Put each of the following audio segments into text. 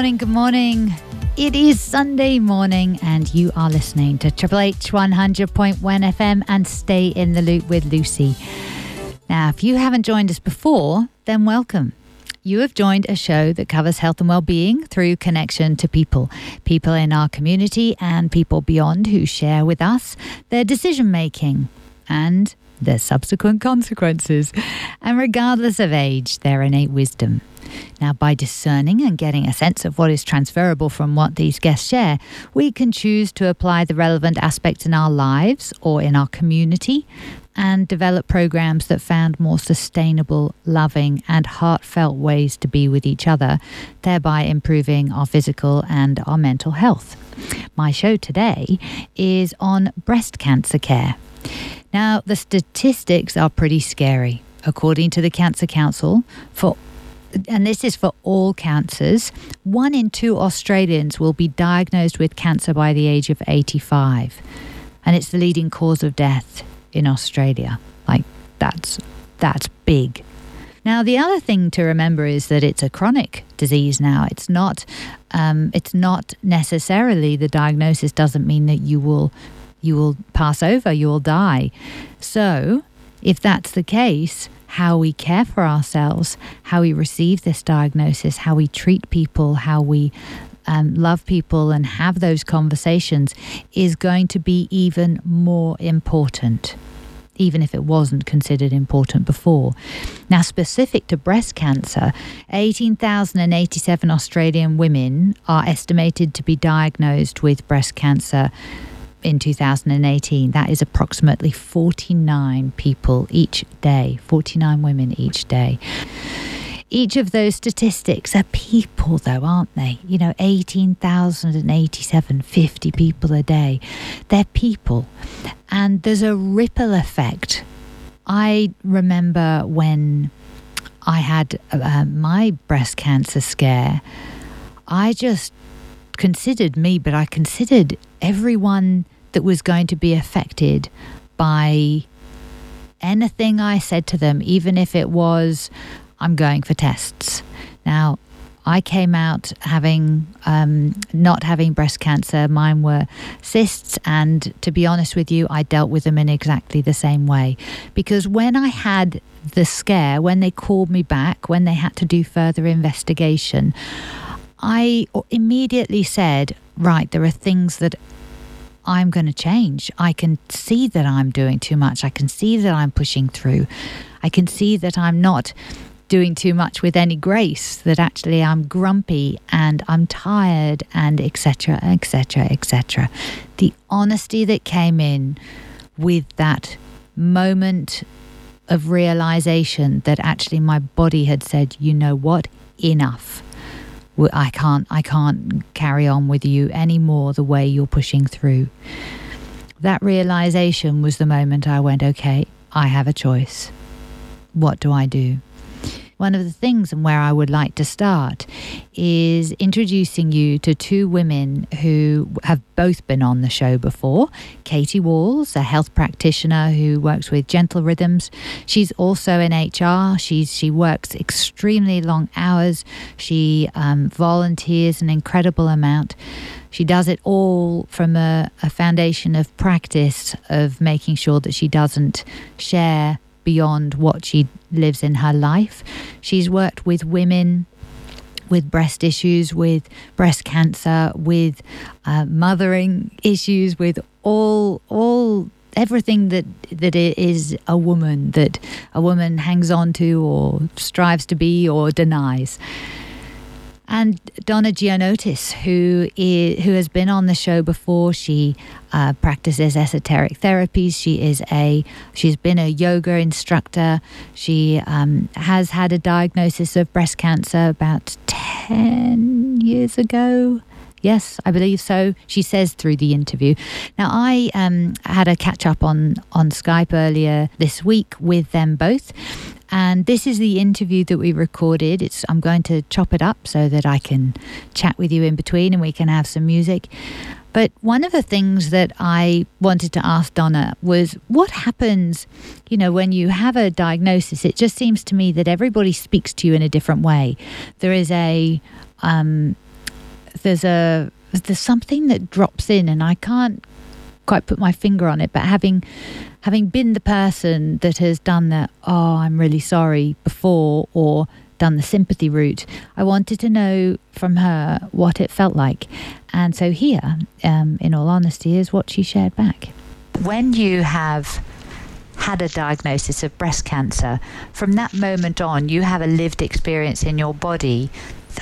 morning, good morning. It is Sunday morning, and you are listening to Triple H 100.1 FM and Stay in the Loop with Lucy. Now, if you haven't joined us before, then welcome. You have joined a show that covers health and well-being through connection to people, people in our community and people beyond who share with us their decision making and their subsequent consequences, and regardless of age, their innate wisdom. Now, by discerning and getting a sense of what is transferable from what these guests share, we can choose to apply the relevant aspects in our lives or in our community and develop programs that found more sustainable, loving, and heartfelt ways to be with each other, thereby improving our physical and our mental health. My show today is on breast cancer care. Now, the statistics are pretty scary. According to the Cancer Council, for and this is for all cancers, one in two Australians will be diagnosed with cancer by the age of 85. And it's the leading cause of death in Australia. Like, that's, that's big. Now, the other thing to remember is that it's a chronic disease now. It's not, um, it's not necessarily the diagnosis doesn't mean that you will, you will pass over, you will die. So, if that's the case, how we care for ourselves, how we receive this diagnosis, how we treat people, how we um, love people and have those conversations is going to be even more important. Even if it wasn't considered important before. Now, specific to breast cancer, 18,087 Australian women are estimated to be diagnosed with breast cancer in 2018. That is approximately 49 people each day, 49 women each day. Each of those statistics are people, though, aren't they? You know, 18,087, 50 people a day. They're people. And there's a ripple effect. I remember when I had uh, my breast cancer scare, I just considered me, but I considered everyone that was going to be affected by anything I said to them, even if it was, I'm going for tests. Now, I came out having um, not having breast cancer. Mine were cysts, and to be honest with you, I dealt with them in exactly the same way. Because when I had the scare, when they called me back, when they had to do further investigation, I immediately said, Right, there are things that I'm going to change. I can see that I'm doing too much. I can see that I'm pushing through. I can see that I'm not doing too much with any grace, that actually I'm grumpy and I'm tired and etc., etc., etc. The honesty that came in with that moment of realization that actually my body had said, you know what, enough. I can't I can't carry on with you anymore the way you're pushing through. That realization was the moment I went, okay, I have a choice. What do I do? One of the things and where I would like to start is introducing you to two women who have both been on the show before. Katie Walls, a health practitioner who works with Gentle Rhythms. She's also in HR. She's she works extremely long hours. She um, volunteers an incredible amount. She does it all from a, a foundation of practice of making sure that she doesn't share beyond what she lives in her life. She's worked with women with breast issues, with breast cancer, with uh, mothering issues, with all all everything that that is a woman that a woman hangs on to or strives to be or denies and Donna Gianotis, who is, who has been on the show before. She uh, practices esoteric therapies. She is a she's been a yoga instructor. She um, has had a diagnosis of breast cancer about ten years ago. Yes, I believe so. She says through the interview. Now, I um, had a catch up on on Skype earlier this week with them both, and this is the interview that we recorded. It's I'm going to chop it up so that I can chat with you in between and we can have some music. But one of the things that I wanted to ask Donna was what happens, you know, when you have a diagnosis? It just seems to me that everybody speaks to you in a different way. There is a um, there's a there's something that drops in, and I can't quite put my finger on it. But having having been the person that has done that, oh, I'm really sorry before, or done the sympathy route, I wanted to know from her what it felt like. And so here, um, in all honesty, is what she shared back. When you have had a diagnosis of breast cancer, from that moment on, you have a lived experience in your body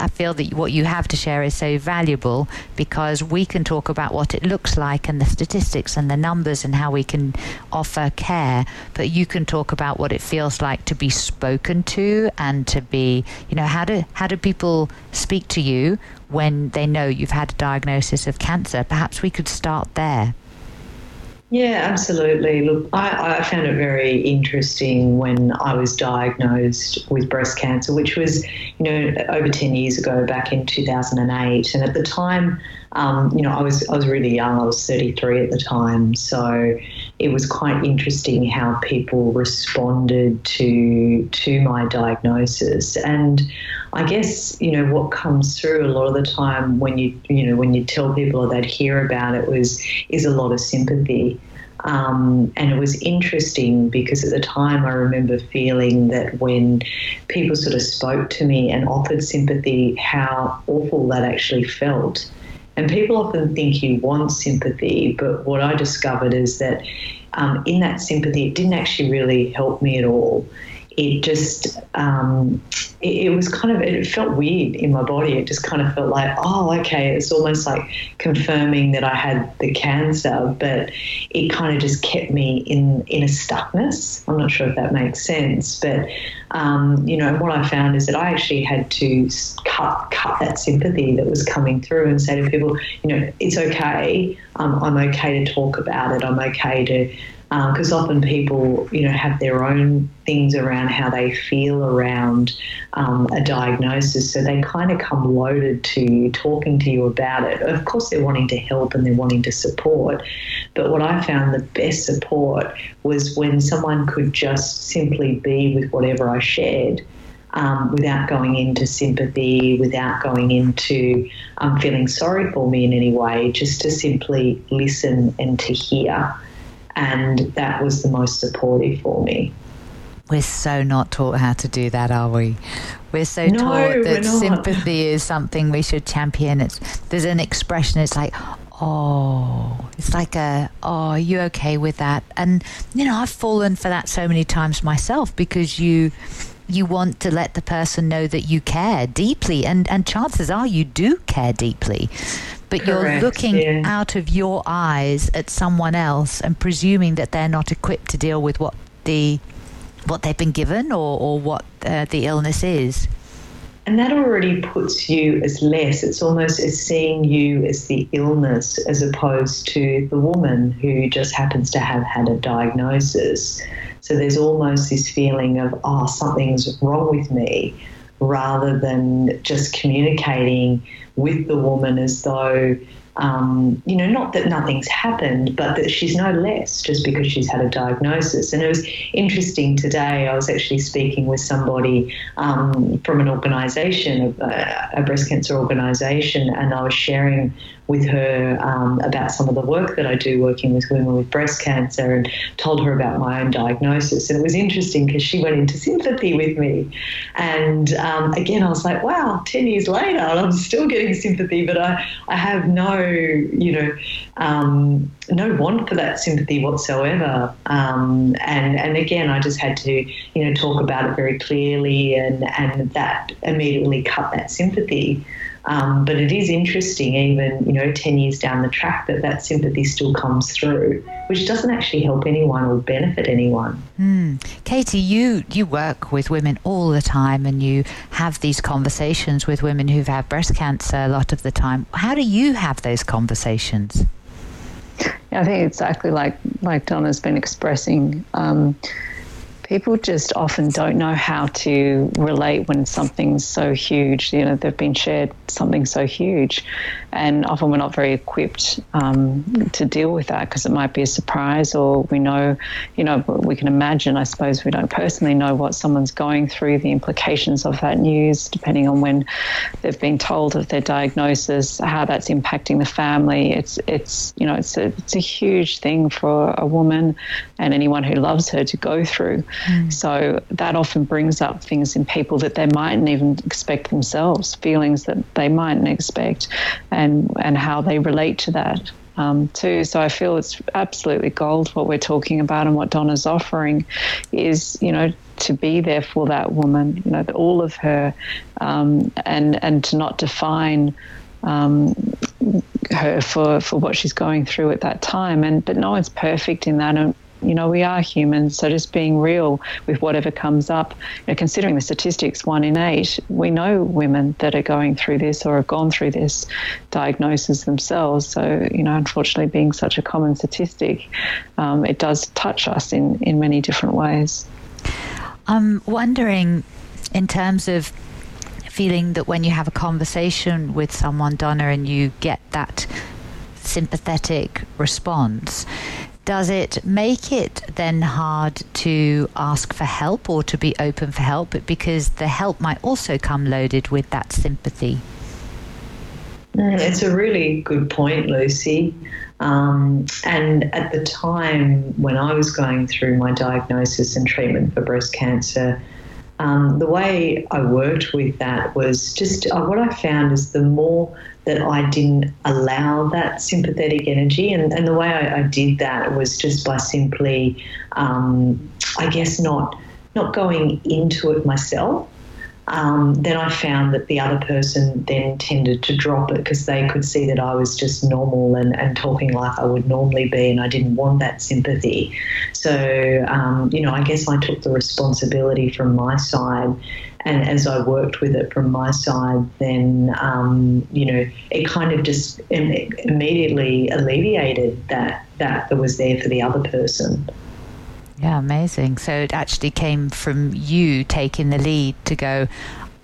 I feel that what you have to share is so valuable because we can talk about what it looks like and the statistics and the numbers and how we can offer care, but you can talk about what it feels like to be spoken to and to be, you know, how do how do people speak to you when they know you've had a diagnosis of cancer? Perhaps we could start there. Yeah, absolutely. Look, I, I, found it very interesting when I was diagnosed with breast cancer, which was, you know, over 10 years ago, back in 2008. And at the time, um, you know, I was I was really young. I was 33 at the time, so it was quite interesting how people responded to to my diagnosis. And I guess you know what comes through a lot of the time when you you know when you tell people or they'd hear about it was is a lot of sympathy. Um, and it was interesting because at the time I remember feeling that when people sort of spoke to me and offered sympathy, how awful that actually felt. And people often think you want sympathy, but what I discovered is that um, in that sympathy, it didn't actually really help me at all it just um, it, it, was kind of it felt weird in my body. It just kind of felt like oh okay, it's almost like confirming that I had the cancer, but it kind of just kept me in in a stuckness. I'm not sure if that makes sense, but um, you know what I found is that I actually had to cut cut that sympathy that was coming through and say to people, you know, it's okay. Um, I'm okay to talk about it. I'm okay to because um, often people, you know, have their own things around how they feel around um, a diagnosis, so they kind of come loaded to you, talking to you about it. Of course, they're wanting to help and they're wanting to support, but what I found the best support was when someone could just simply be with whatever I shared. Um, without going into sympathy, without going into um, feeling sorry for me in any way, just to simply listen and to hear and that was the most supportive for me. We're so not taught how to do that, are we? We're so no, taught that sympathy is something we should champion. It's there's an expression. It's like, oh, it's like a, oh, are you okay with that? And you know, I've fallen for that so many times myself because you you want to let the person know that you care deeply and and chances are you do care deeply but Correct, you're looking yeah. out of your eyes at someone else and presuming that they're not equipped to deal with what the what they've been given or, or what uh, the illness is. And that already puts you as less. It's almost as seeing you as the illness as opposed to the woman who just happens to have had a diagnosis. So there's almost this feeling of, oh, something's wrong with me, rather than just communicating with the woman as though, um, you know, not that nothing's happened, but that she's no less just because she's had a diagnosis. And it was interesting today. I was actually speaking with somebody um, from an organisation, a, a breast cancer organisation, and I was sharing with her um, about some of the work that I do working with women with breast cancer and told her about my own diagnosis. And it was interesting because she went into sympathy with me. And um, again, I was like, wow, 10 years later, I'm still getting sympathy, but I, I have no, you know, um, no want for that sympathy whatsoever. Um, and, and again, I just had to, you know, talk about it very clearly and, and that immediately cut that sympathy. Um, but it is interesting, even you know, ten years down the track, that that sympathy still comes through, which doesn't actually help anyone or benefit anyone. Mm. Katie, you you work with women all the time, and you have these conversations with women who've had breast cancer a lot of the time. How do you have those conversations? I think exactly like like Donna's been expressing. Um, people just often don't know how to relate when something's so huge. You know, they've been shared something so huge, and often we're not very equipped um, to deal with that because it might be a surprise, or we know, you know, we can imagine. I suppose we don't personally know what someone's going through, the implications of that news, depending on when they've been told of their diagnosis, how that's impacting the family. It's it's you know it's a it's a huge thing for a woman and anyone who loves her to go through. Mm. So that often brings up things in people that they mightn't even expect themselves, feelings that they mightn't expect, and and how they relate to that. Um, too. So I feel it's absolutely gold what we're talking about and what Donna's offering is, you know, to be there for that woman, you know, all of her, um, and and to not define um, her for for what she's going through at that time. And but no one's perfect in that, and you know, we are humans, so just being real with whatever comes up. You know, considering the statistics, one in eight, we know women that are going through this or have gone through this diagnosis themselves. So, you know, unfortunately, being such a common statistic, um, it does touch us in, in many different ways. I'm wondering, in terms of feeling that when you have a conversation with someone, Donna, and you get that sympathetic response, does it make it then hard to ask for help or to be open for help because the help might also come loaded with that sympathy? Mm, it's a really good point, Lucy. Um, and at the time when I was going through my diagnosis and treatment for breast cancer, um, the way I worked with that was just uh, what I found is the more that I didn't allow that sympathetic energy, and, and the way I, I did that was just by simply, um, I guess, not not going into it myself um, then I found that the other person then tended to drop it because they could see that I was just normal and, and talking like I would normally be, and I didn't want that sympathy. So, um, you know, I guess I took the responsibility from my side. And as I worked with it from my side, then, um, you know, it kind of just immediately alleviated that, that that was there for the other person. Yeah, amazing. So it actually came from you taking the lead to go,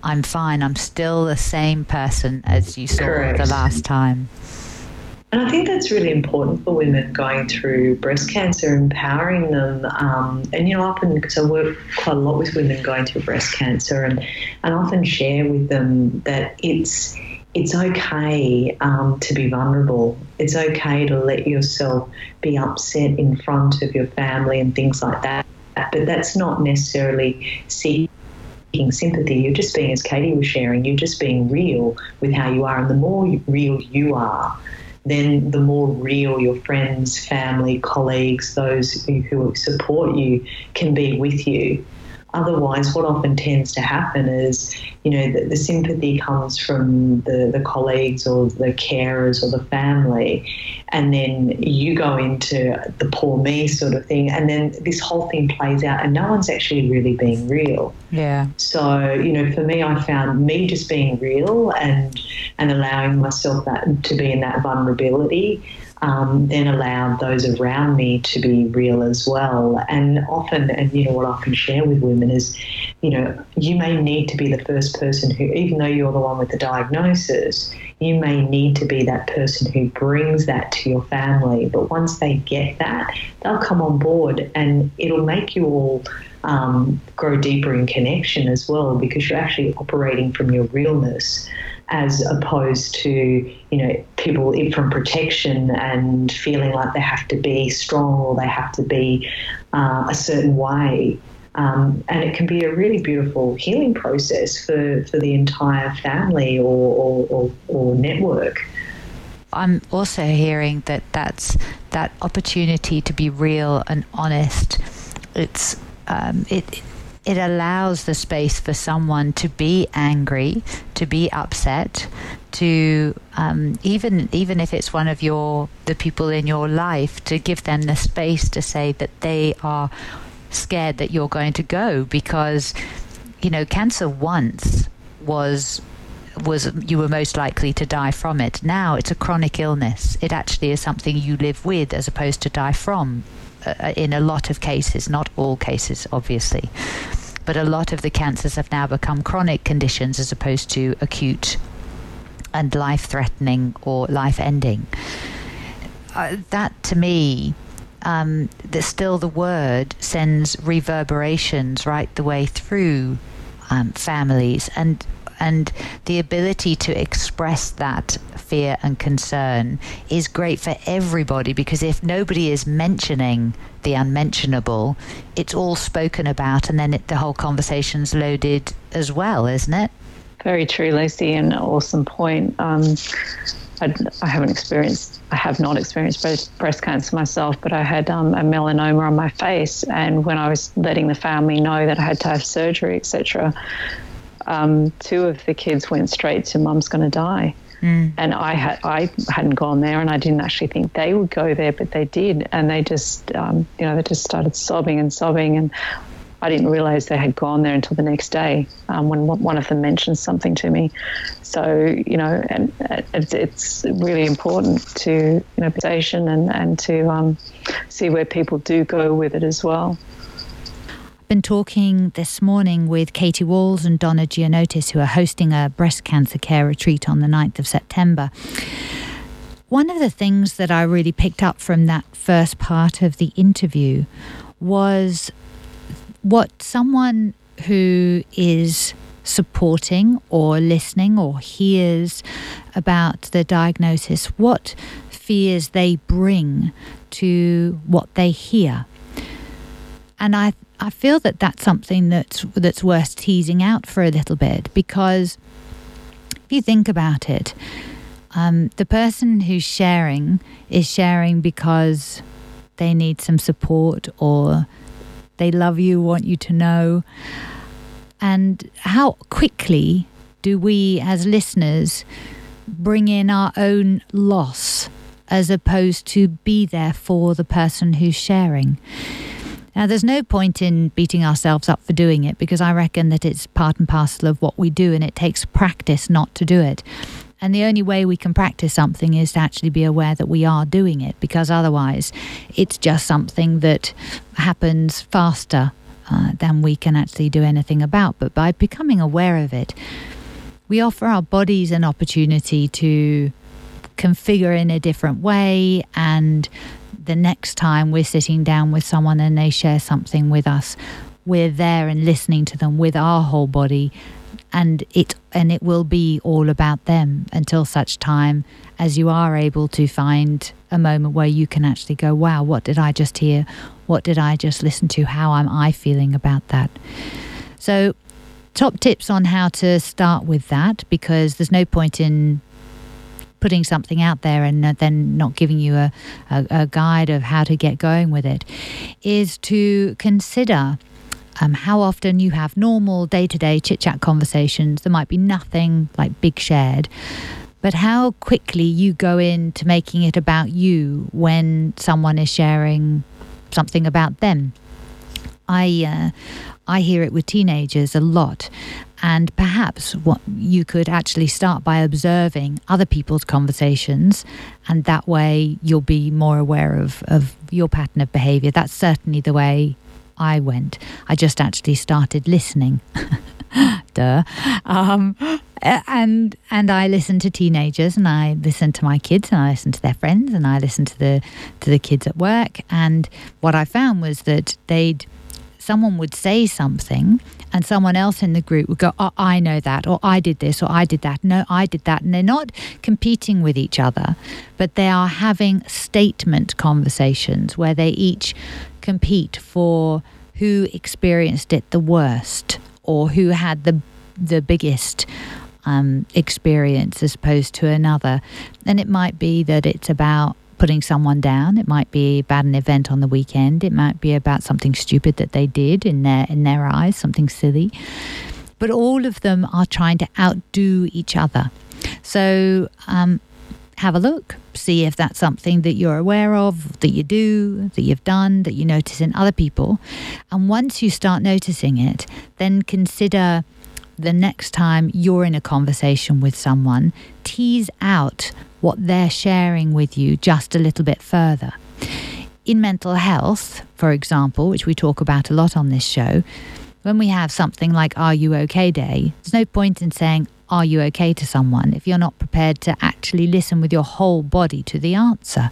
I'm fine, I'm still the same person as you saw Correct. the last time. And I think that's really important for women going through breast cancer, empowering them. Um, and, you know, often, because I work quite a lot with women going through breast cancer, and, and often share with them that it's it's okay um, to be vulnerable. It's okay to let yourself be upset in front of your family and things like that. But that's not necessarily seeking sympathy. You're just being, as Katie was sharing, you're just being real with how you are. And the more real you are, then the more real your friends, family, colleagues, those who support you can be with you. Otherwise, what often tends to happen is, you know, the, the sympathy comes from the, the colleagues or the carers or the family, and then you go into the poor me sort of thing, and then this whole thing plays out, and no one's actually really being real. Yeah. So, you know, for me, I found me just being real and and allowing myself that to be in that vulnerability um, then allowed those around me to be real as well. And often, and you know, what I can share with women is, you know, you may need to be the first person who, even though you're the one with the diagnosis, you may need to be that person who brings that to your family. But once they get that, they'll come on board and it'll make you all. Um, grow deeper in connection as well because you're actually operating from your realness as opposed to you know people from protection and feeling like they have to be strong or they have to be uh, a certain way. Um, and it can be a really beautiful healing process for, for the entire family or, or, or, or network. I'm also hearing that that's that opportunity to be real and honest. It's um, it it allows the space for someone to be angry, to be upset, to um, even even if it's one of your the people in your life, to give them the space to say that they are scared that you're going to go because you know cancer once was was you were most likely to die from it. Now it's a chronic illness. It actually is something you live with as opposed to die from uh, in a lot of cases, not all cases, obviously. But a lot of the cancers have now become chronic conditions as opposed to acute and life threatening or life ending. Uh, that to me, um, that still the word sends reverberations right the way through um, families and and the ability to express that fear and concern is great for everybody because if nobody is mentioning the unmentionable, it's all spoken about, and then it, the whole conversation's loaded as well, isn't it? Very true, Lucy, and awesome point. Um, I, I, haven't experienced, I have not experienced breast, breast cancer myself, but I had um, a melanoma on my face, and when I was letting the family know that I had to have surgery, etc., um, two of the kids went straight to "Mum's going to die." Mm. And I had I hadn't gone there, and I didn't actually think they would go there, but they did, and they just um, you know they just started sobbing and sobbing, and I didn't realize they had gone there until the next day um, when one of them mentioned something to me. So you know, and it's, it's really important to you know station and and to um, see where people do go with it as well been talking this morning with Katie Walls and Donna Gianotis, who are hosting a breast cancer care retreat on the 9th of September. One of the things that I really picked up from that first part of the interview was what someone who is supporting or listening or hears about the diagnosis, what fears they bring to what they hear. And I I feel that that's something that's that's worth teasing out for a little bit because if you think about it, um, the person who's sharing is sharing because they need some support or they love you, want you to know. And how quickly do we, as listeners, bring in our own loss as opposed to be there for the person who's sharing? Now, there's no point in beating ourselves up for doing it because I reckon that it's part and parcel of what we do and it takes practice not to do it. And the only way we can practice something is to actually be aware that we are doing it because otherwise it's just something that happens faster uh, than we can actually do anything about. But by becoming aware of it, we offer our bodies an opportunity to configure in a different way and the next time we're sitting down with someone and they share something with us, we're there and listening to them with our whole body and it and it will be all about them until such time as you are able to find a moment where you can actually go wow what did i just hear? What did i just listen to? How am i feeling about that? So top tips on how to start with that because there's no point in putting something out there and uh, then not giving you a, a, a guide of how to get going with it is to consider um, how often you have normal day to day chit chat conversations. There might be nothing like big shared, but how quickly you go into making it about you when someone is sharing something about them. I uh, I hear it with teenagers a lot, and perhaps what you could actually start by observing other people's conversations, and that way you'll be more aware of, of your pattern of behavior. That's certainly the way I went. I just actually started listening. Duh. Um, and and I listened to teenagers and I listened to my kids and I listened to their friends and I listened to the to the kids at work and what I found was that they'd someone would say something and someone else in the group would go, oh, I know that, or I did this, or I did that. No, I did that. And they're not competing with each other, but they are having statement conversations where they each compete for who experienced it the worst or who had the the biggest um, experience as opposed to another. And it might be that it's about putting someone down. It might be about an event on the weekend. It might be about something stupid that they did in their in their eyes, something silly. But all of them are trying to outdo each other. So um, have a look, see if that's something that you're aware of, that you do, that you've done, that you notice in other people. And once you start noticing it, then consider the next time you're in a conversation with someone, tease out what they're sharing with you just a little bit further. in mental health, for example, which we talk about a lot on this show, when we have something like Are You OK Day, there's no point in saying, Are you OK to someone if you're not prepared to actually listen with your whole body to the answer.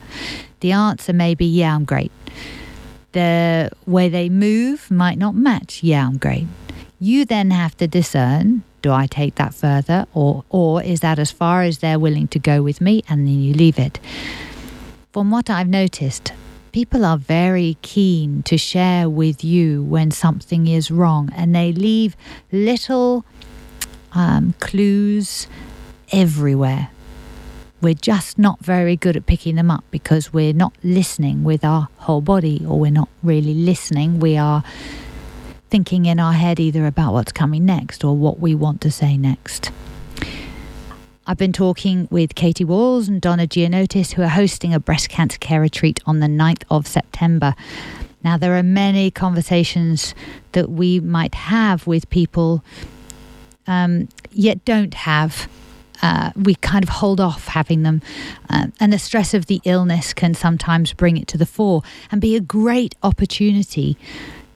The answer may be, Yeah, I'm great. The way they move might not match, Yeah, I'm great. You then have to discern do I take that further or or is that as far as they're willing to go with me and then you leave it. From what I've noticed, people are very keen to share with you when something is wrong and they leave little um, clues everywhere. We're just not very good at picking them up because we're not listening with our whole body or we're not really listening. We are thinking in our head either about what's coming next or what we want to say next. I've been talking with Katie Walls and Donna Gianotis, who are hosting a breast cancer care retreat on the 9th of September. Now, there are many conversations that we might have with people, um, yet don't have. Uh, we kind of hold off having them. Uh, and the stress of the illness can sometimes bring it to the fore and be a great opportunity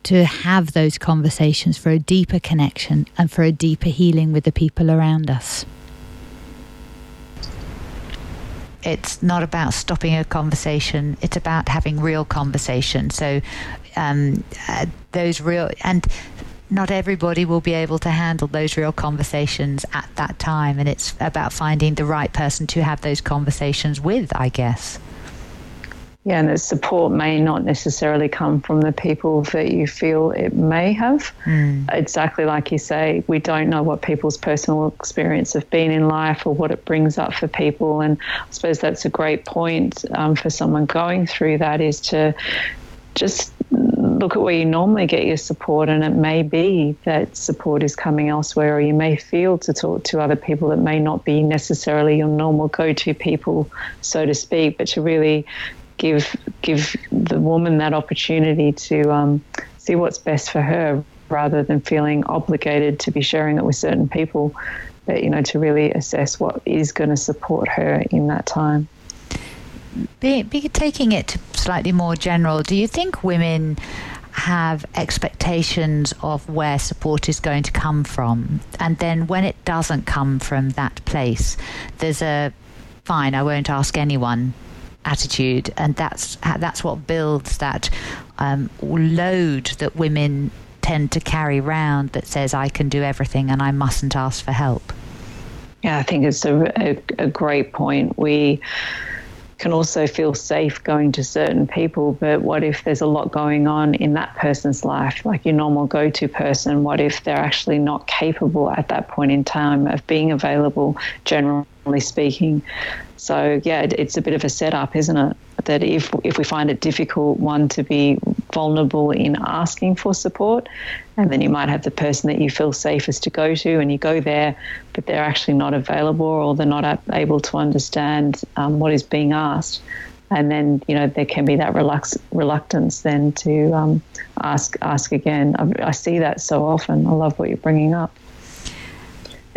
to have those conversations for a deeper connection and for a deeper healing with the people around us. It's not about stopping a conversation, it's about having real conversation. So, um, uh, those real, and not everybody will be able to handle those real conversations at that time. And it's about finding the right person to have those conversations with, I guess. Yeah, and the support may not necessarily come from the people that you feel it may have. Mm. Exactly like you say, we don't know what people's personal experience have been in life or what it brings up for people. And I suppose that's a great point um, for someone going through that is to just look at where you normally get your support, and it may be that support is coming elsewhere, or you may feel to talk to other people that may not be necessarily your normal go to people, so to speak, but to really give give the woman that opportunity to um, see what's best for her rather than feeling obligated to be sharing it with certain people but you know to really assess what is going to support her in that time. Be, be taking it slightly more general do you think women have expectations of where support is going to come from? And then when it doesn't come from that place there's a fine i won't ask anyone attitude, and that's that's what builds that um, load that women tend to carry around that says I can do everything and I mustn't ask for help. Yeah, I think it's a, a, a great point. We can also feel safe going to certain people, but what if there's a lot going on in that person's life, like your normal go to person? What if they're actually not capable at that point in time of being available, generally speaking? So yeah, it's a bit of a setup, isn't it? That if if we find it difficult, one to be vulnerable in asking for support, and then you might have the person that you feel safest to go to, and you go there, but they're actually not available or they're not able to understand um, what is being asked, and then you know there can be that relux- reluctance then to um, ask ask again. I, I see that so often. I love what you're bringing up.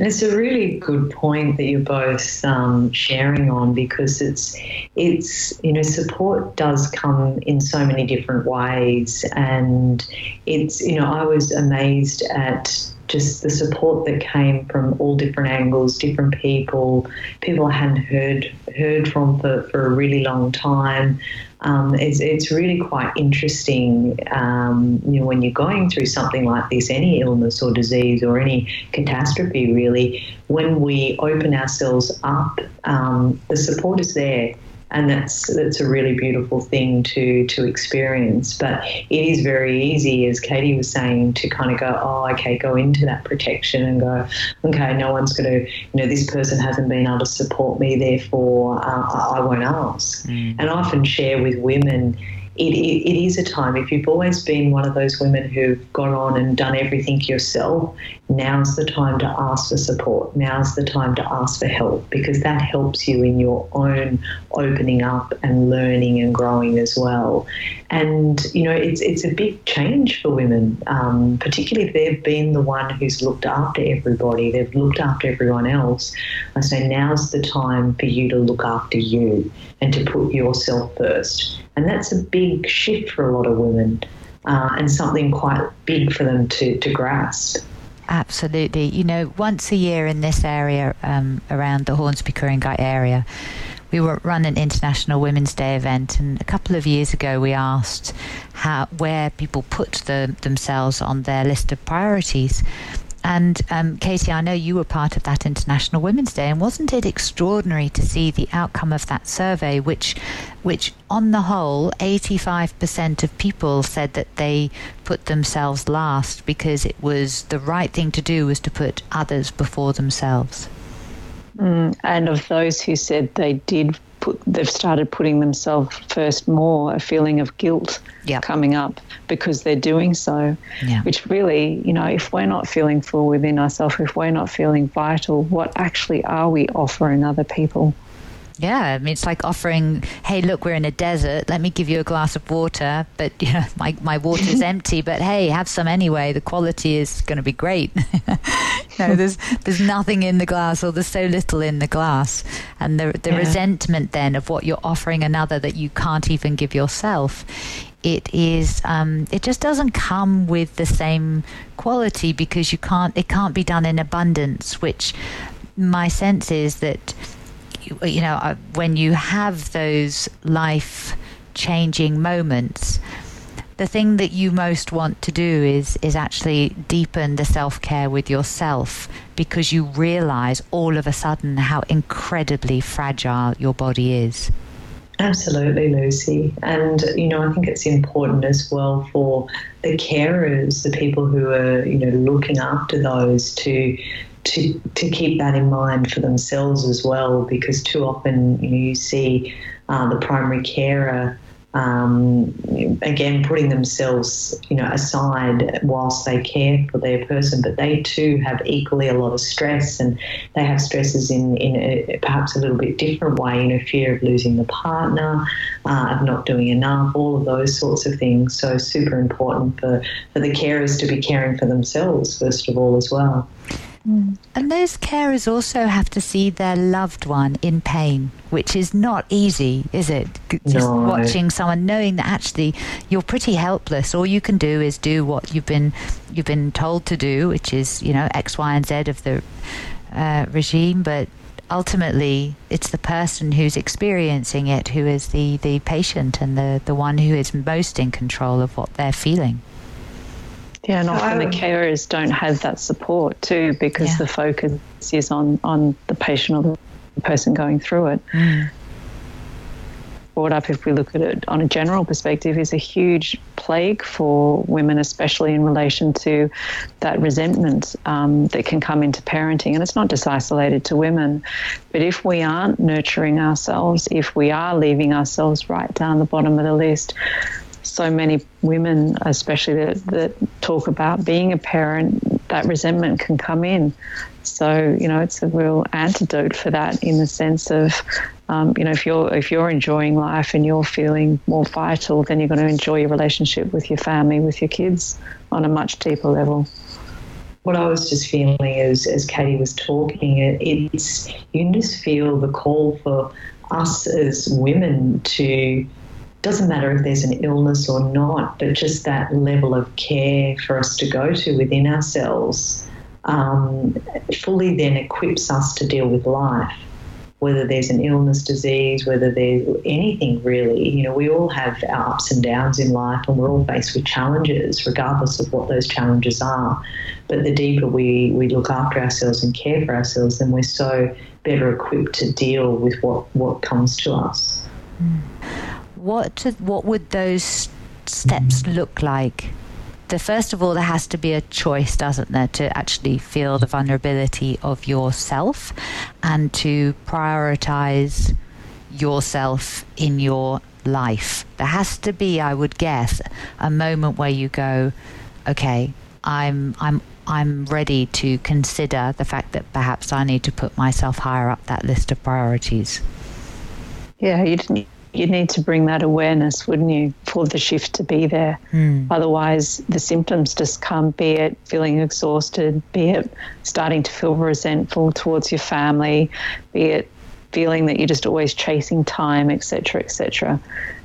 And it's a really good point that you're both um, sharing on because it's it's you know support does come in so many different ways, and it's you know I was amazed at just the support that came from all different angles, different people, people I hadn't heard heard from for, for a really long time um, it's, it's really quite interesting, um, you know, when you're going through something like this, any illness or disease or any catastrophe, really, when we open ourselves up, um, the support is there and that's that's a really beautiful thing to to experience. But it is very easy, as Katie was saying, to kind of go, oh, okay, go into that protection and go, okay, no one's going to, you know, this person hasn't been able to support me, therefore uh, I won't ask. Mm. And I often share with women it, it, it is a time. If you've always been one of those women who've gone on and done everything yourself, now's the time to ask for support. Now's the time to ask for help because that helps you in your own opening up and learning and growing as well. And you know, it's it's a big change for women, um, particularly if they've been the one who's looked after everybody. They've looked after everyone else. I say now's the time for you to look after you and to put yourself first. And that's a big shift for a lot of women uh, and something quite big for them to, to grasp. Absolutely. You know, once a year in this area, um, around the Hornsby Ku-ring-gai area, we run an International Women's Day event, and a couple of years ago we asked how where people put the, themselves on their list of priorities. And um, Katie, I know you were part of that International Women's Day, and wasn't it extraordinary to see the outcome of that survey, which, which on the whole, 85% of people said that they put themselves last because it was the right thing to do was to put others before themselves. Mm, and of those who said they did put, they've started putting themselves first more, a feeling of guilt yep. coming up because they're doing so. Yeah. Which really, you know, if we're not feeling full within ourselves, if we're not feeling vital, what actually are we offering other people? Yeah, I mean, it's like offering, hey, look, we're in a desert. Let me give you a glass of water, but you know, my my water's empty. But hey, have some anyway. The quality is going to be great. no, there's there's nothing in the glass, or there's so little in the glass, and the the yeah. resentment then of what you're offering another that you can't even give yourself. It is. Um, it just doesn't come with the same quality because you can't. It can't be done in abundance. Which my sense is that you know, uh, when you have those life changing moments, the thing that you most want to do is is actually deepen the self-care with yourself because you realize all of a sudden how incredibly fragile your body is. Absolutely, Lucy. And, you know, I think it's important as well for the carers, the people who are, you know, looking after those to to to keep that in mind for themselves as well, because too often you, see uh, the primary carer. Um, again, putting themselves, you know, aside whilst they care for their person, but they too have equally a lot of stress, and they have stresses in in a, perhaps a little bit different way. You know, fear of losing the partner, uh, of not doing enough, all of those sorts of things. So super important for for the carers to be caring for themselves first of all as well. Mm. And those carers also have to see their loved one in pain, which is not easy, is it? Just no. watching someone knowing that actually you're pretty helpless. All you can do is do what you've been you've been told to do, which is you know X, Y, and Z of the uh, regime, but ultimately it's the person who's experiencing it who is the, the patient and the, the one who is most in control of what they're feeling. Yeah, and often the carers don't have that support too because yeah. the focus is on, on the patient or the person going through it. Mm. Brought up, if we look at it on a general perspective, is a huge plague for women, especially in relation to that resentment um, that can come into parenting. And it's not just isolated to women, but if we aren't nurturing ourselves, if we are leaving ourselves right down the bottom of the list, so many women, especially that, that talk about being a parent, that resentment can come in. So you know, it's a real antidote for that in the sense of, um, you know, if you're if you're enjoying life and you're feeling more vital, then you're going to enjoy your relationship with your family, with your kids, on a much deeper level what I was just feeling as, as Katie was talking, it, it's you just feel the call for us as women to doesn't matter if there's an illness or not, but just that level of care for us to go to within ourselves um, fully then equips us to deal with life. Whether there's an illness, disease, whether there's anything really, you know, we all have our ups and downs in life and we're all faced with challenges, regardless of what those challenges are. But the deeper we, we look after ourselves and care for ourselves, then we're so better equipped to deal with what, what comes to us. Mm what what would those steps mm. look like? The first of all, there has to be a choice, doesn't there, to actually feel the vulnerability of yourself and to prioritize yourself in your life. There has to be, I would guess, a moment where you go, okay, I'm I'm I'm ready to consider the fact that perhaps I need to put myself higher up that list of priorities. Yeah, you didn't you need to bring that awareness, wouldn't you, for the shift to be there? Mm. Otherwise, the symptoms just come, be it feeling exhausted, be it starting to feel resentful towards your family, be it feeling that you're just always chasing time, etc., etc.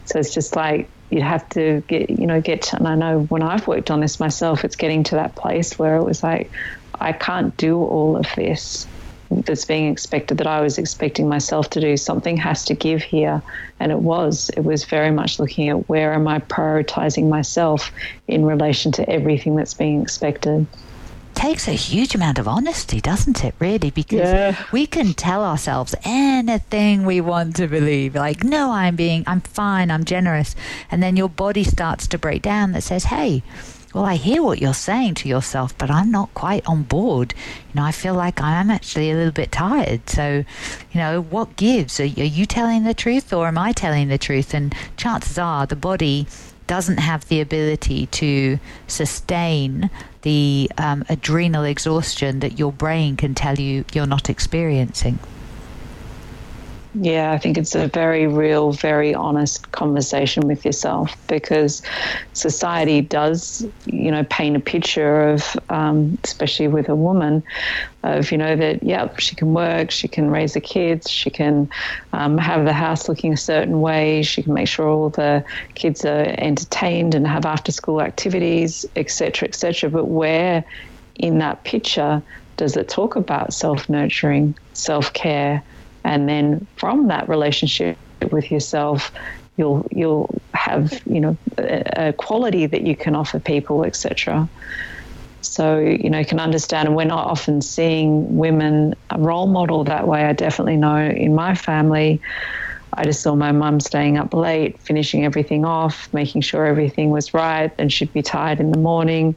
So it's just like you'd have to get, you know, get. To, and I know when I've worked on this myself, it's getting to that place where it was like, I can't do all of this that's being expected that I was expecting myself to do. Something has to give here. And it was. It was very much looking at where am I prioritizing myself in relation to everything that's being expected takes a huge amount of honesty, doesn't it, really? Because yeah. we can tell ourselves anything we want to believe. Like, no, I'm being, I'm fine, I'm generous. And then your body starts to break down that says, hey, well, I hear what you're saying to yourself, but I'm not quite on board. You know, I feel like I'm actually a little bit tired. So, you know, what gives? Are, are you telling the truth or am I telling the truth? And chances are the body doesn't have the ability to sustain the um, adrenal exhaustion that your brain can tell you you're not experiencing. Yeah, I think it's a very real, very honest conversation with yourself because society does, you know, paint a picture of, um, especially with a woman, of, you know, that, yeah, she can work, she can raise the kids, she can um, have the house looking a certain way, she can make sure all the kids are entertained and have after school activities, etc., etc. But where in that picture does it talk about self nurturing, self care? And then from that relationship with yourself you'll you'll have you know a, quality that you can offer people etc so you know can understand and we're not often seeing women a role model that way i definitely know in my family I just saw my mum staying up late, finishing everything off, making sure everything was right, and she'd be tired in the morning.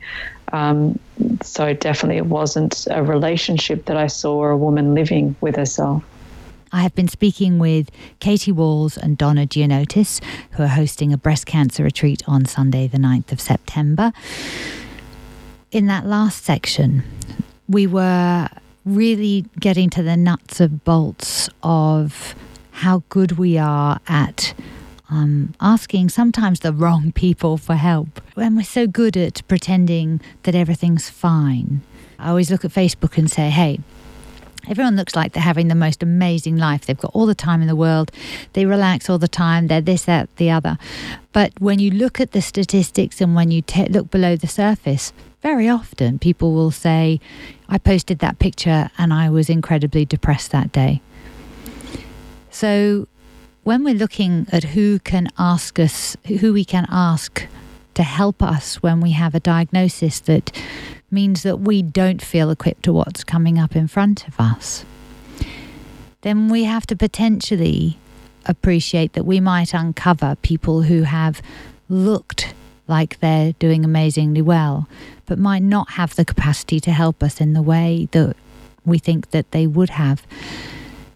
Um, so definitely, it wasn't a relationship that I saw a woman living with herself. I have been speaking with Katie Walls and Donna Giannotis, who are hosting a breast cancer retreat on Sunday, the 9th of September. In that last section, we were really getting to the nuts and bolts of how good we are at um, asking sometimes the wrong people for help. When we're so good at pretending that everything's fine, I always look at Facebook and say, hey, Everyone looks like they're having the most amazing life. They've got all the time in the world. They relax all the time. They're this, that, the other. But when you look at the statistics and when you look below the surface, very often people will say, I posted that picture and I was incredibly depressed that day. So when we're looking at who can ask us, who we can ask to help us when we have a diagnosis that means that we don't feel equipped to what's coming up in front of us, then we have to potentially appreciate that we might uncover people who have looked like they're doing amazingly well, but might not have the capacity to help us in the way that we think that they would have.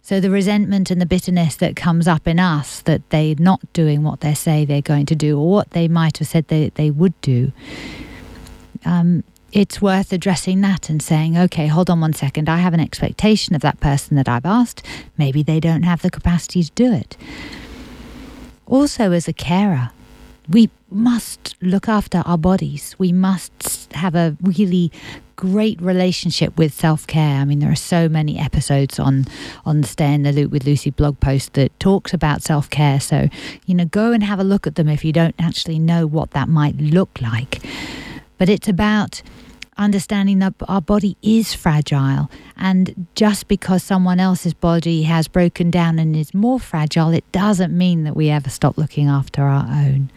So the resentment and the bitterness that comes up in us that they're not doing what they say they're going to do or what they might have said they, they would do um, it's worth addressing that and saying, okay, hold on one second. I have an expectation of that person that I've asked. Maybe they don't have the capacity to do it. Also, as a carer, we must look after our bodies. We must have a really great relationship with self-care. I mean, there are so many episodes on on the Stay in the Loop with Lucy blog post that talks about self-care. So, you know, go and have a look at them if you don't actually know what that might look like. But it's about understanding that our body is fragile. And just because someone else's body has broken down and is more fragile, it doesn't mean that we ever stop looking after our own.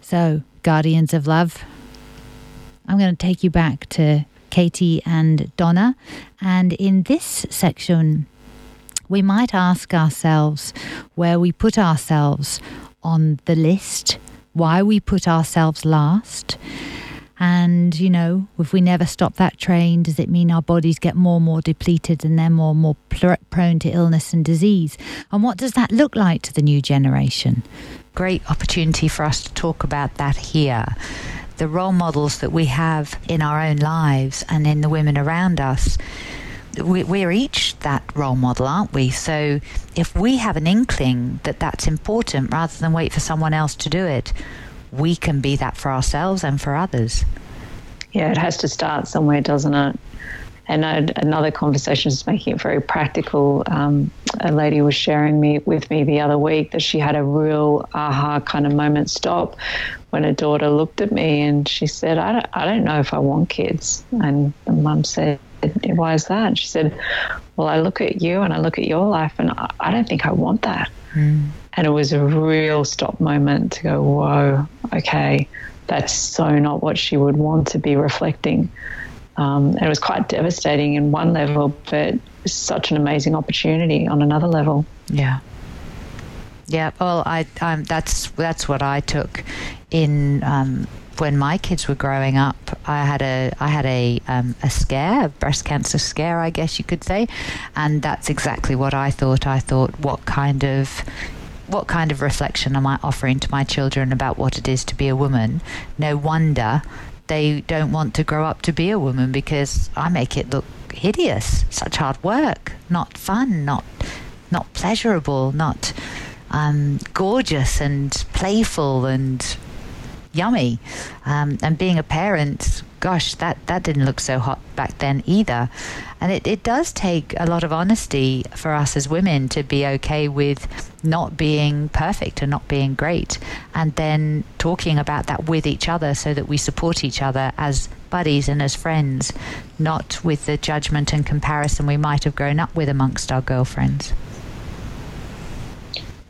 So, guardians of love, I'm going to take you back to Katie and Donna. And in this section, we might ask ourselves where we put ourselves on the list, why we put ourselves last and, you know, if we never stop that train, does it mean our bodies get more and more depleted and they're more and more prone to illness and disease? And what does that look like to the new generation? Great opportunity for us to talk about that here. The role models that we have in our own lives and in the women around us we're each that role model, aren't we? So if we have an inkling that that's important rather than wait for someone else to do it, we can be that for ourselves and for others. Yeah, it has to start somewhere, doesn't it? and another conversation is making it very practical. Um, a lady was sharing me with me the other week that she had a real aha kind of moment stop when her daughter looked at me and she said, "I don't, I don't know if I want kids." And the mum said, "Why is that?" And she said, "Well, I look at you and I look at your life, and I, I don't think I want that." Mm. And it was a real stop moment to go, "Whoa, okay." That's so not what she would want to be reflecting. Um, and it was quite devastating in one level, but such an amazing opportunity on another level. Yeah. Yeah, well, I um, that's that's what I took in um, when my kids were growing up. I had a I had a um, a scare, a breast cancer scare, I guess you could say, and that's exactly what I thought. I thought, what kind of what kind of reflection am I offering to my children about what it is to be a woman? No wonder they don't want to grow up to be a woman because I make it look hideous. Such hard work, not fun, not not pleasurable, not um, gorgeous and playful and yummy. Um, and being a parent, gosh, that, that didn't look so hot back then either. And it, it does take a lot of honesty for us as women to be okay with not being perfect and not being great. And then talking about that with each other so that we support each other as buddies and as friends, not with the judgment and comparison we might have grown up with amongst our girlfriends.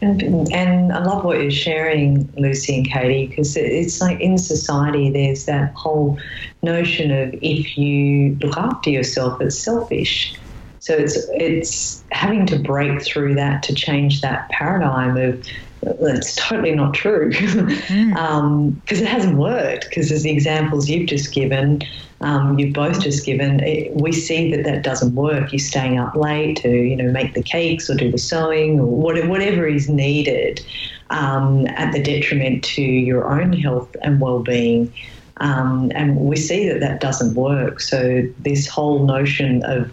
And, and I love what you're sharing, Lucy and Katie, because it's like in society, there's that whole notion of if you look after yourself, it's selfish. So it's it's having to break through that to change that paradigm of it's totally not true because mm. um, it hasn't worked. Because as the examples you've just given, um, you've both just given, it, we see that that doesn't work. You're staying up late to you know make the cakes or do the sewing or whatever is needed um, at the detriment to your own health and well-being. Um, and we see that that doesn't work. So, this whole notion of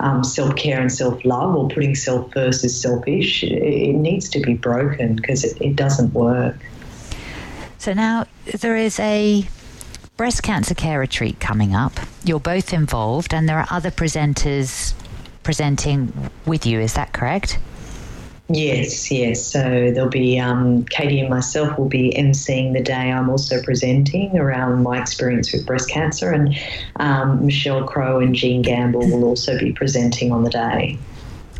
um, self care and self love or putting self first is selfish, it, needs to be broken because it, it doesn't work. So, now there is a breast cancer care retreat coming up. You're both involved, and there are other presenters presenting with you. Is that correct? Yes, yes. So there'll be um, Katie and myself will be emceeing the day. I'm also presenting around my experience with breast cancer, and um, Michelle Crow and Jean Gamble will also be presenting on the day.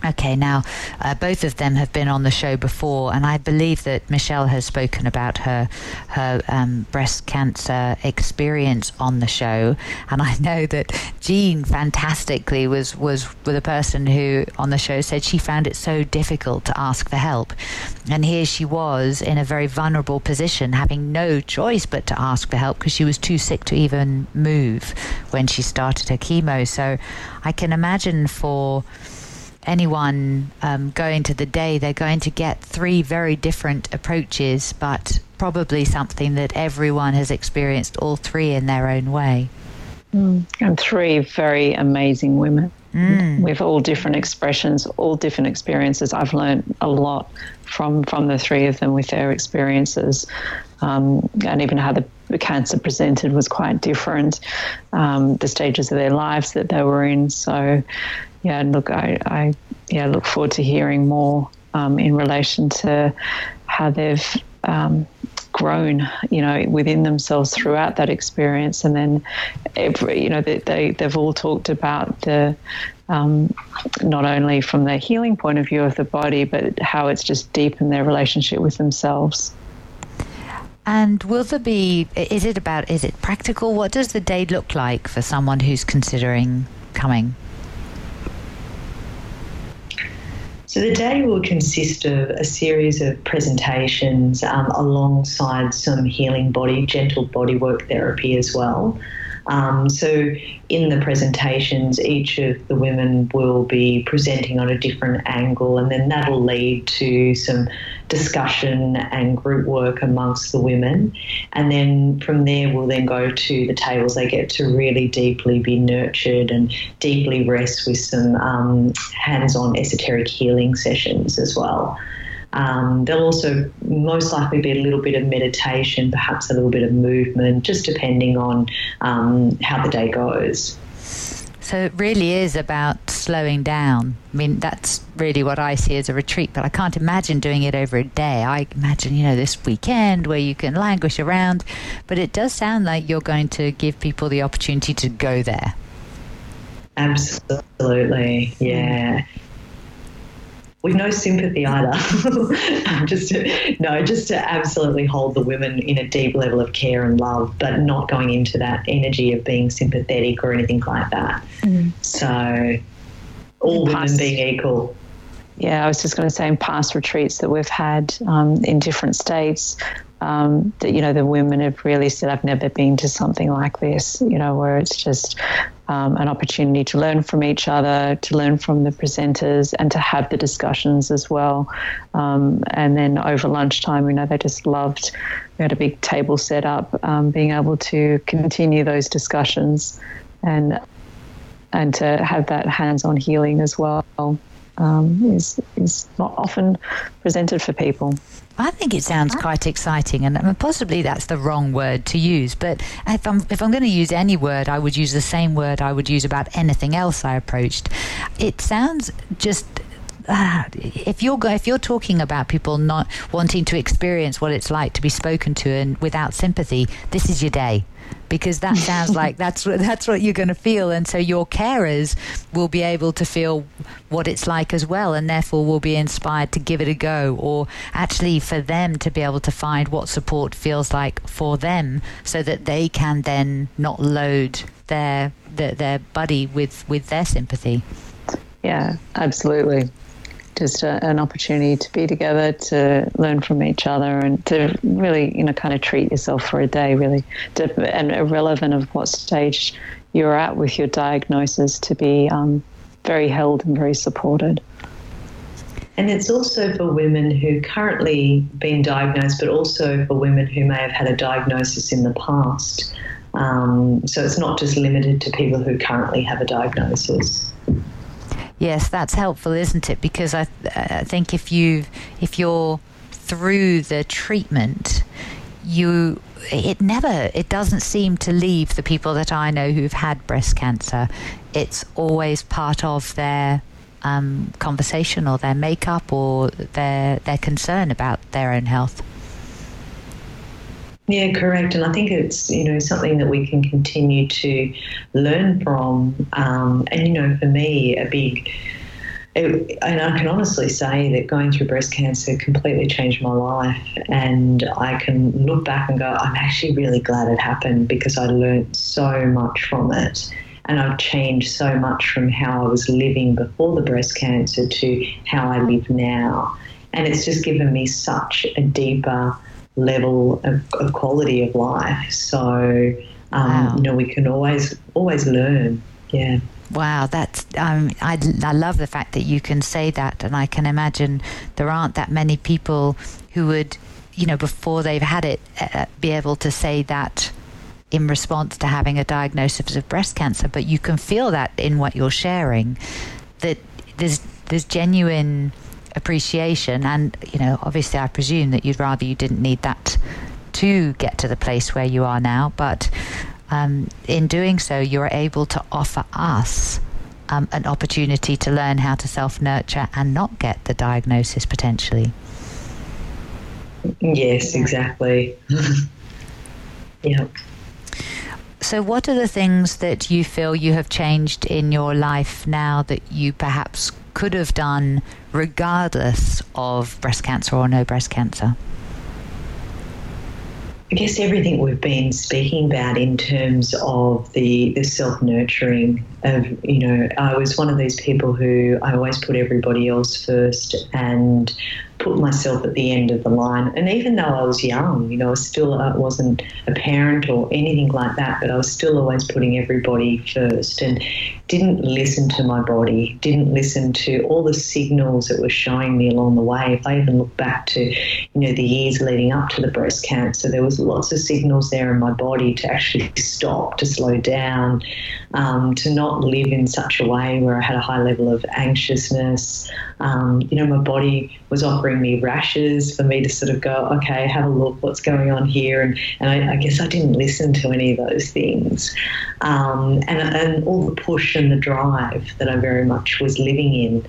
Okay, now uh, both of them have been on the show before, and I believe that Michelle has spoken about her her um, breast cancer experience on the show, and I know that Jean fantastically was was the person who on the show said she found it so difficult to ask for help, and here she was in a very vulnerable position, having no choice but to ask for help because she was too sick to even move when she started her chemo. So I can imagine for anyone um, going to the day, they're going to get three very different approaches, but probably something that everyone has experienced all three in their own way. Mm. And three very amazing women mm. with all different expressions, all different experiences. I've learned a lot from from the three of them with their experiences, um, and even how the, the, cancer presented was quite different. Um, the stages of their lives that they were in. So, yeah, look, I, I yeah look forward to hearing more um, in relation to how they've um, grown, you know, within themselves throughout that experience, and then every, you know, they, they they've all talked about the um, not only from the healing point of view of the body, but how it's just deepened their relationship with themselves. And will there be, is it about, is it practical? What does the day look like for someone who's considering coming? So the day will consist of a series of presentations um, alongside some healing body, gentle bodywork therapy as well. Um, so, in the presentations, each of the women will be presenting on a different angle, and then that'll lead to some discussion and group work amongst the women. And then from there, we'll then go to the tables. They get to really deeply be nurtured and deeply rest with some um, hands on esoteric healing sessions as well. Um, there'll also most likely be a little bit of meditation, perhaps a little bit of movement, just depending on um, how the day goes. So it really is about slowing down. I mean, that's really what I see as a retreat, but I can't imagine doing it over a day. I imagine, you know, this weekend where you can languish around, but it does sound like you're going to give people the opportunity to go there. Absolutely, yeah mm. With no sympathy either. just to, no, just to absolutely hold the women in a deep level of care and love, but not going into that energy of being sympathetic or anything like that. Mm. So, all women being equal. Yeah, I was just going to say in past retreats that we've had um, in different states, um, that you know the women have really said I've never been to something like this you know where it's just um, an opportunity to learn from each other to learn from the presenters and to have the discussions as well um, and then over lunchtime you know they just loved we had a big table set up um, being able to continue those discussions and and to have that hands-on healing as well um, is is not often presented for people. I think it sounds quite exciting, and possibly that's the wrong word to use. But if I'm if I'm going to use any word, I would use the same word I would use about anything else I approached. It sounds just if you're if you're talking about people not wanting to experience what it's like to be spoken to and without sympathy, this is your day. Because that sounds like that's what that's what you're going to feel, and so your carers will be able to feel what it's like as well, and therefore will be inspired to give it a go, or actually for them to be able to find what support feels like for them, so that they can then not load their their, their buddy with with their sympathy. Yeah, absolutely just a, an opportunity to be together, to learn from each other, and to really, you know, kind of treat yourself for a day, really, to, and irrelevant of what stage you're at with your diagnosis, to be um, very held and very supported. And it's also for women who currently been diagnosed, but also for women who may have had a diagnosis in the past. Um, so it's not just limited to people who currently have a diagnosis. Yes, that's helpful, isn't it? Because I, I think if you if you're through the treatment, you it never it doesn't seem to leave the people that I know who've had breast cancer. It's always part of their um, conversation or their makeup or their their concern about their own health. Yeah, correct. And I think it's you know something that we can continue to learn from. Um, and you know, for me, a big it, and I can honestly say that going through breast cancer completely changed my life. And I can look back and go, I'm actually really glad it happened because I learned so much from it. And I've changed so much from how I was living before the breast cancer to how I live now. And it's just given me such a deeper level of, of quality of life. So, um, wow. you know, we can always always learn. Yeah. Wow, that's um, I, I love the fact that you can say that, and I can imagine there aren't that many people who would, you know, before they've had it, uh, be able to say that in response to having a diagnosis of breast cancer. But you can feel that in what you're sharing, that there's there's genuine appreciation. And, you know, obviously, I presume that you'd rather you didn't need that to get to the place where you are now. But um, in doing so, you're able to offer us um, an opportunity to learn how to self nurture and not get the diagnosis potentially. Yes, exactly. yeah. So, what are the things that you feel you have changed in your life now that you perhaps could have done regardless of breast cancer or no breast cancer? I guess everything we've been speaking about in terms of the, the self nurturing of, you know, I was one of these people who I always put everybody else first and put myself at the end of the line. And even though I was young, you know, I still I wasn't a parent or anything like that, but I was still always putting everybody first and didn't listen to my body, didn't listen to all the signals that were showing me along the way. If I even look back to, you know, the years leading up to the breast cancer, there was lots of signals there in my body to actually stop, to slow down, um, to not live in such a way where I had a high level of anxiousness. Um, you know, my body was offering me rashes for me to sort of go, okay, have a look, what's going on here? And, and I, I guess I didn't listen to any of those things. Um, and, and all the push and the drive that I very much was living in.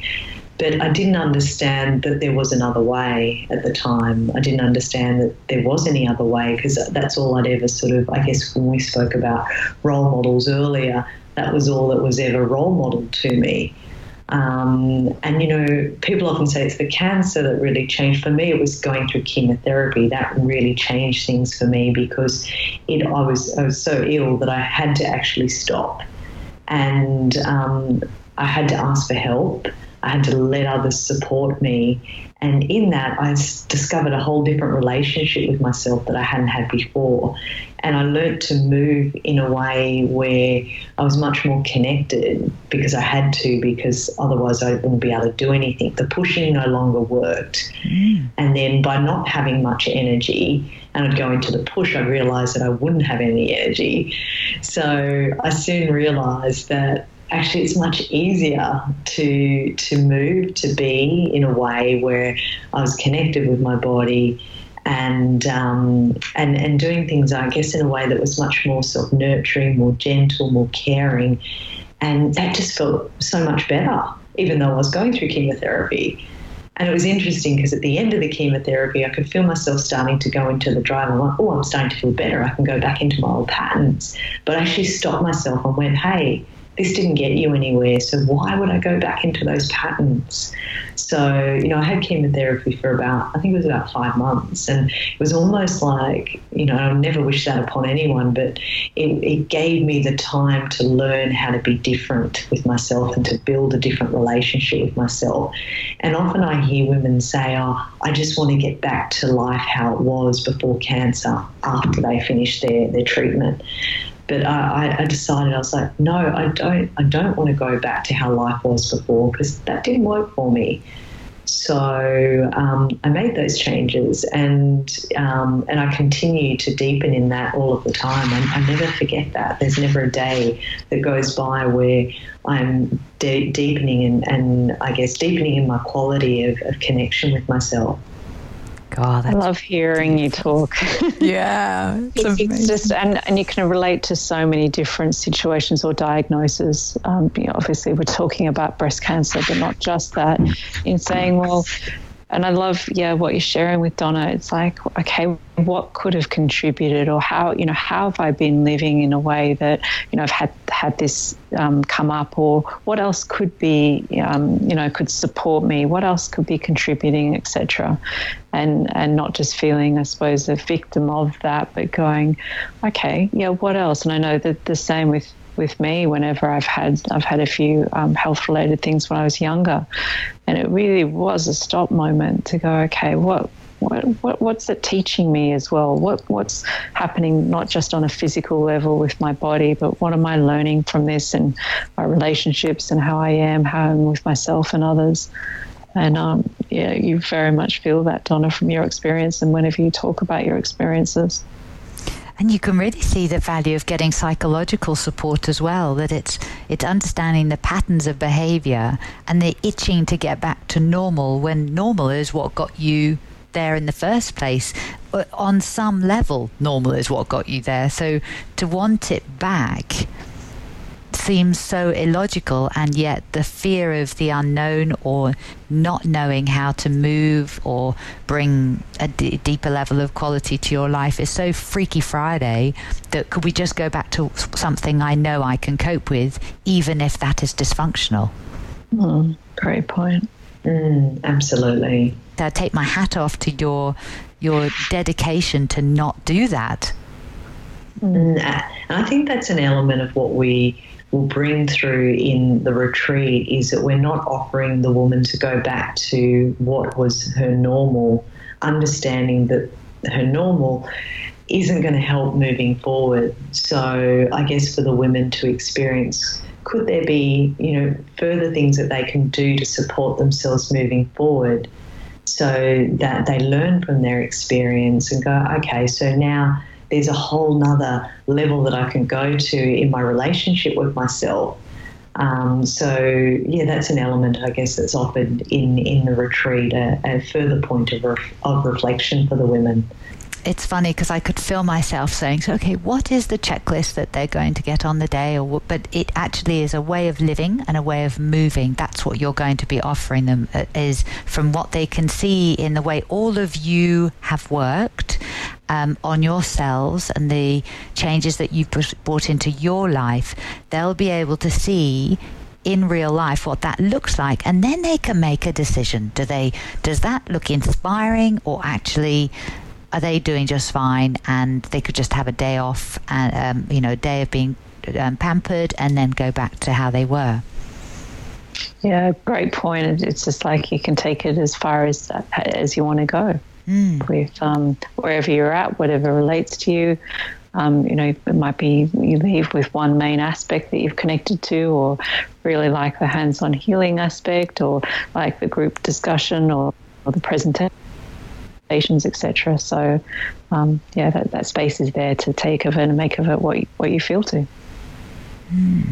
But I didn't understand that there was another way at the time. I didn't understand that there was any other way because that's all I'd ever sort of, I guess, when we spoke about role models earlier, that was all that was ever role modeled to me. Um, and you know, people often say it's the cancer that really changed. For me, it was going through chemotherapy that really changed things for me because it I was I was so ill that I had to actually stop, and um, I had to ask for help. I had to let others support me. And in that, I discovered a whole different relationship with myself that I hadn't had before. And I learned to move in a way where I was much more connected because I had to, because otherwise I wouldn't be able to do anything. The pushing no longer worked. Mm. And then by not having much energy, and I'd go into the push, I'd realize that I wouldn't have any energy. So I soon realized that actually it's much easier to to move to be in a way where I was connected with my body and um, and and doing things I guess in a way that was much more sort of nurturing, more gentle, more caring, and that just felt so much better. Even though I was going through chemotherapy, and it was interesting because at the end of the chemotherapy, I could feel myself starting to go into the drive. I'm like, oh, I'm starting to feel better. I can go back into my old patterns. But I actually stopped myself and went, hey, this didn't get you anywhere. So why would I go back into those patterns? So, you know, I had chemotherapy for about, I think it was about five months. And it was almost like, you know, I never wish that upon anyone, but it, it gave me the time to learn how to be different with myself and to build a different relationship with myself. And often I hear women say, oh, I just want to get back to life how it was before cancer after they finish their, their treatment. But I, I, decided I was like, no, I don't. I don't want to go back to how life was before because that didn't work for me. So um, I made those changes, and um, and I continue to deepen in that all of the time. I, I, never forget that. There's never a day that goes by where I'm de- deepening and, and I guess deepening in my quality of, of connection with myself. God, I love hearing you talk. yeah, it's, it's, just and and you can relate to so many different situations or diagnoses. Um, you know, obviously, we're talking about breast cancer, but not just that. In saying, well, and I love, yeah, what you're sharing with Donna. It's like, okay, what could have contributed, or how, you know, how have I been living in a way that, you know, I've had had this um, come up, or what else could be, um, you know, could support me? What else could be contributing, etc. And and not just feeling, I suppose, a victim of that, but going, okay, yeah, what else? And I know that the same with with me whenever I've had I've had a few um, health related things when I was younger, and it really was a stop moment to go, okay, what what, what, what's it teaching me as well? What what's happening not just on a physical level with my body, but what am I learning from this and my relationships and how I am, how I'm with myself and others. And um, yeah, you very much feel that, Donna, from your experience and whenever you talk about your experiences. And you can really see the value of getting psychological support as well. That it's it's understanding the patterns of behaviour and the itching to get back to normal when normal is what got you there in the first place. On some level, normal is what got you there. So to want it back seems so illogical, and yet the fear of the unknown or not knowing how to move or bring a d- deeper level of quality to your life is so Freaky Friday that could we just go back to something I know I can cope with, even if that is dysfunctional? Mm, great point. Mm, absolutely. I take my hat off to your your dedication to not do that. Mm, I think that's an element of what we will bring through in the retreat is that we're not offering the woman to go back to what was her normal, understanding that her normal isn't going to help moving forward. So I guess for the women to experience could there be, you know, further things that they can do to support themselves moving forward so that they learn from their experience and go, okay, so now there's a whole nother level that I can go to in my relationship with myself. Um, so yeah, that's an element I guess that's offered in in the retreat, a, a further point of ref, of reflection for the women it's funny because I could feel myself saying, so, okay, what is the checklist that they're going to get on the day? Or but it actually is a way of living and a way of moving. That's what you're going to be offering them uh, is from what they can see in the way all of you have worked um, on yourselves and the changes that you've brought into your life. They'll be able to see in real life what that looks like and then they can make a decision do they does that look inspiring or actually are they doing just fine? And they could just have a day off and um, you know a day of being um, pampered and then go back to how they were. Yeah great point. It's just like you can take it as far as as you want to go. Mm. with um, wherever you're at whatever relates to you. Um, you know, it might be you leave with one main aspect that you've connected to, or really like the hands on healing aspect, or like the group discussion, or, or the presentation stations, etc. So, um, yeah, that, that space is there to take of it and make of it what you, what you feel to. Mm.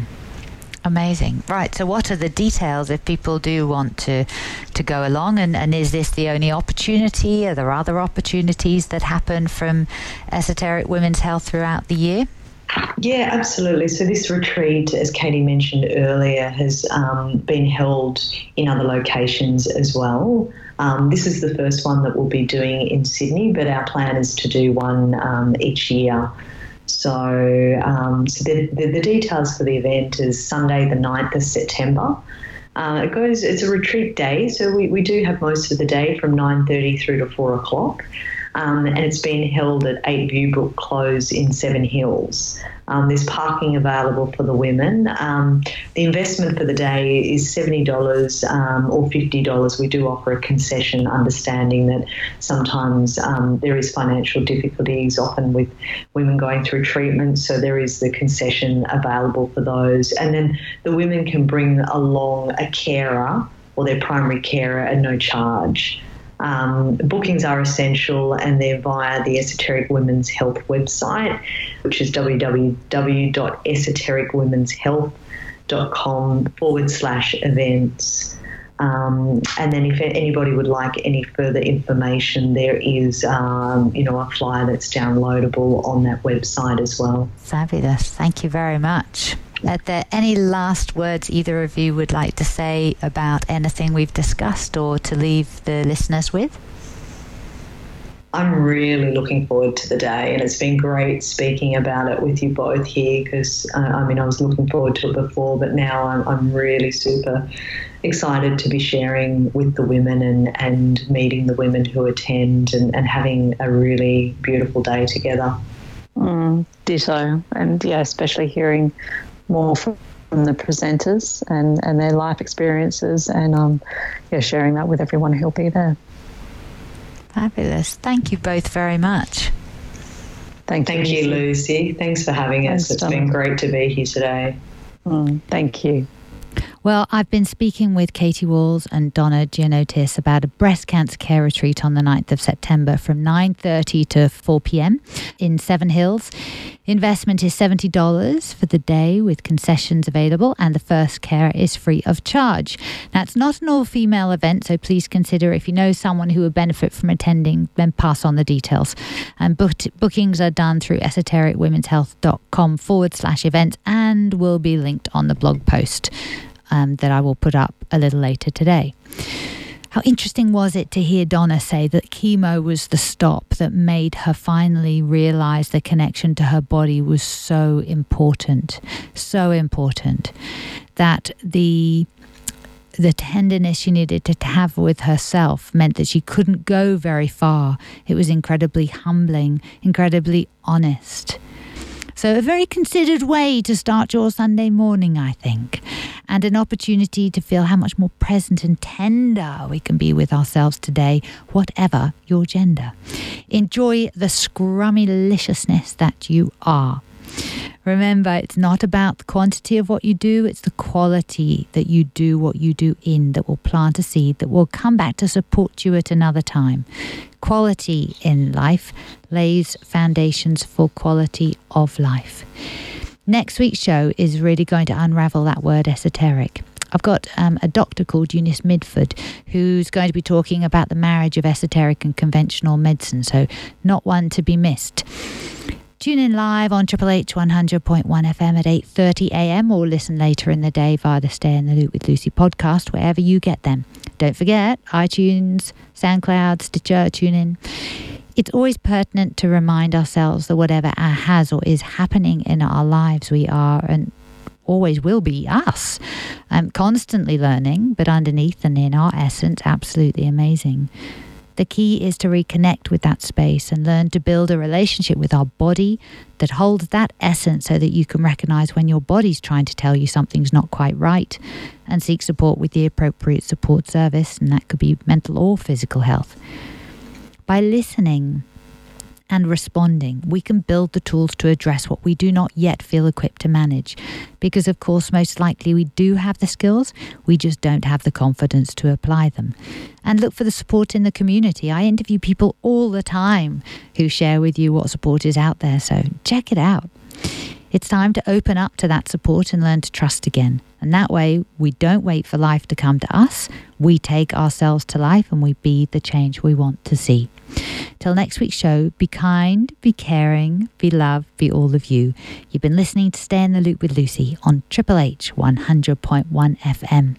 Amazing. Right. So, what are the details if people do want to to go along? And, and is this the only opportunity? Are there other opportunities that happen from Esoteric Women's Health throughout the year? Yeah, absolutely. So this retreat, as Katie mentioned earlier, has um, been held in other locations as well. Um, this is the first one that we'll be doing in Sydney, but our plan is to do one um, each year. So, um, so the, the, the, details for the event is Sunday, the 9th of September. Uh, it goes. It's a retreat day, so we, we do have most of the day from 9:30 through to 4 o'clock um, and it's been held at 8 Viewbrook Close in Seven Hills. Um, there's parking available for the women. Um, the investment for the day is $70 um, or $50. We do offer a concession, understanding that sometimes um, there is financial difficulties, often with women going through treatment, so there is the concession available for those. And then the women can bring along a carer or their primary carer at no charge. Um, bookings are essential and they're via the Esoteric Women's Health website, which is www.esotericwomenshealth.com forward slash events. Um, and then if anybody would like any further information, there is, um, you know, a flyer that's downloadable on that website as well. Fabulous. Thank you very much. Are there any last words either of you would like to say about anything we've discussed or to leave the listeners with? I'm really looking forward to the day, and it's been great speaking about it with you both here because uh, I mean, I was looking forward to it before, but now I'm, I'm really super excited to be sharing with the women and, and meeting the women who attend and, and having a really beautiful day together. Mm, ditto. And yeah, especially hearing more from the presenters and, and their life experiences and um, yeah, sharing that with everyone who'll be there. Fabulous. Thank you both very much. Thank, thank you, Lucy. Thanks for having us. Thanks, it's been great to be here today. Mm, thank you. Well, I've been speaking with Katie Walls and Donna Gianotis about a breast cancer care retreat on the 9th of September from 9.30 to 4 p.m. in Seven Hills. Investment is $70 for the day with concessions available and the first care is free of charge. Now, it's not an all-female event, so please consider if you know someone who would benefit from attending, then pass on the details. And book- bookings are done through esotericwomenshealth.com forward slash events and will be linked on the blog post um, that I will put up a little later today. How interesting was it to hear Donna say that chemo was the stop that made her finally realize the connection to her body was so important, so important that the the tenderness she needed to have with herself meant that she couldn't go very far. It was incredibly humbling, incredibly honest. So, a very considered way to start your Sunday morning, I think, and an opportunity to feel how much more present and tender we can be with ourselves today, whatever your gender. Enjoy the scrummy deliciousness that you are. Remember, it's not about the quantity of what you do, it's the quality that you do what you do in that will plant a seed that will come back to support you at another time. Quality in life lays foundations for quality of life. Next week's show is really going to unravel that word esoteric. I've got um, a doctor called Eunice Minford who's going to be talking about the marriage of esoteric and conventional medicine, so not one to be missed. Tune in live on Triple H 100.1 FM at 8:30 a.m. or listen later in the day via the Stay in the Loop with Lucy podcast wherever you get them. Don't forget iTunes, SoundCloud, Stitcher, TuneIn. It's always pertinent to remind ourselves that whatever has or is happening in our lives, we are and always will be us. Um, constantly learning, but underneath and in our essence, absolutely amazing. The key is to reconnect with that space and learn to build a relationship with our body that holds that essence so that you can recognize when your body's trying to tell you something's not quite right and seek support with the appropriate support service, and that could be mental or physical health. By listening, and responding, we can build the tools to address what we do not yet feel equipped to manage. Because, of course, most likely we do have the skills, we just don't have the confidence to apply them. And look for the support in the community. I interview people all the time who share with you what support is out there, so check it out. It's time to open up to that support and learn to trust again. And that way, we don't wait for life to come to us. We take ourselves to life and we be the change we want to see. Till next week's show, be kind, be caring, be love, be all of you. You've been listening to Stay in the Loop with Lucy on Triple H 100.1 FM.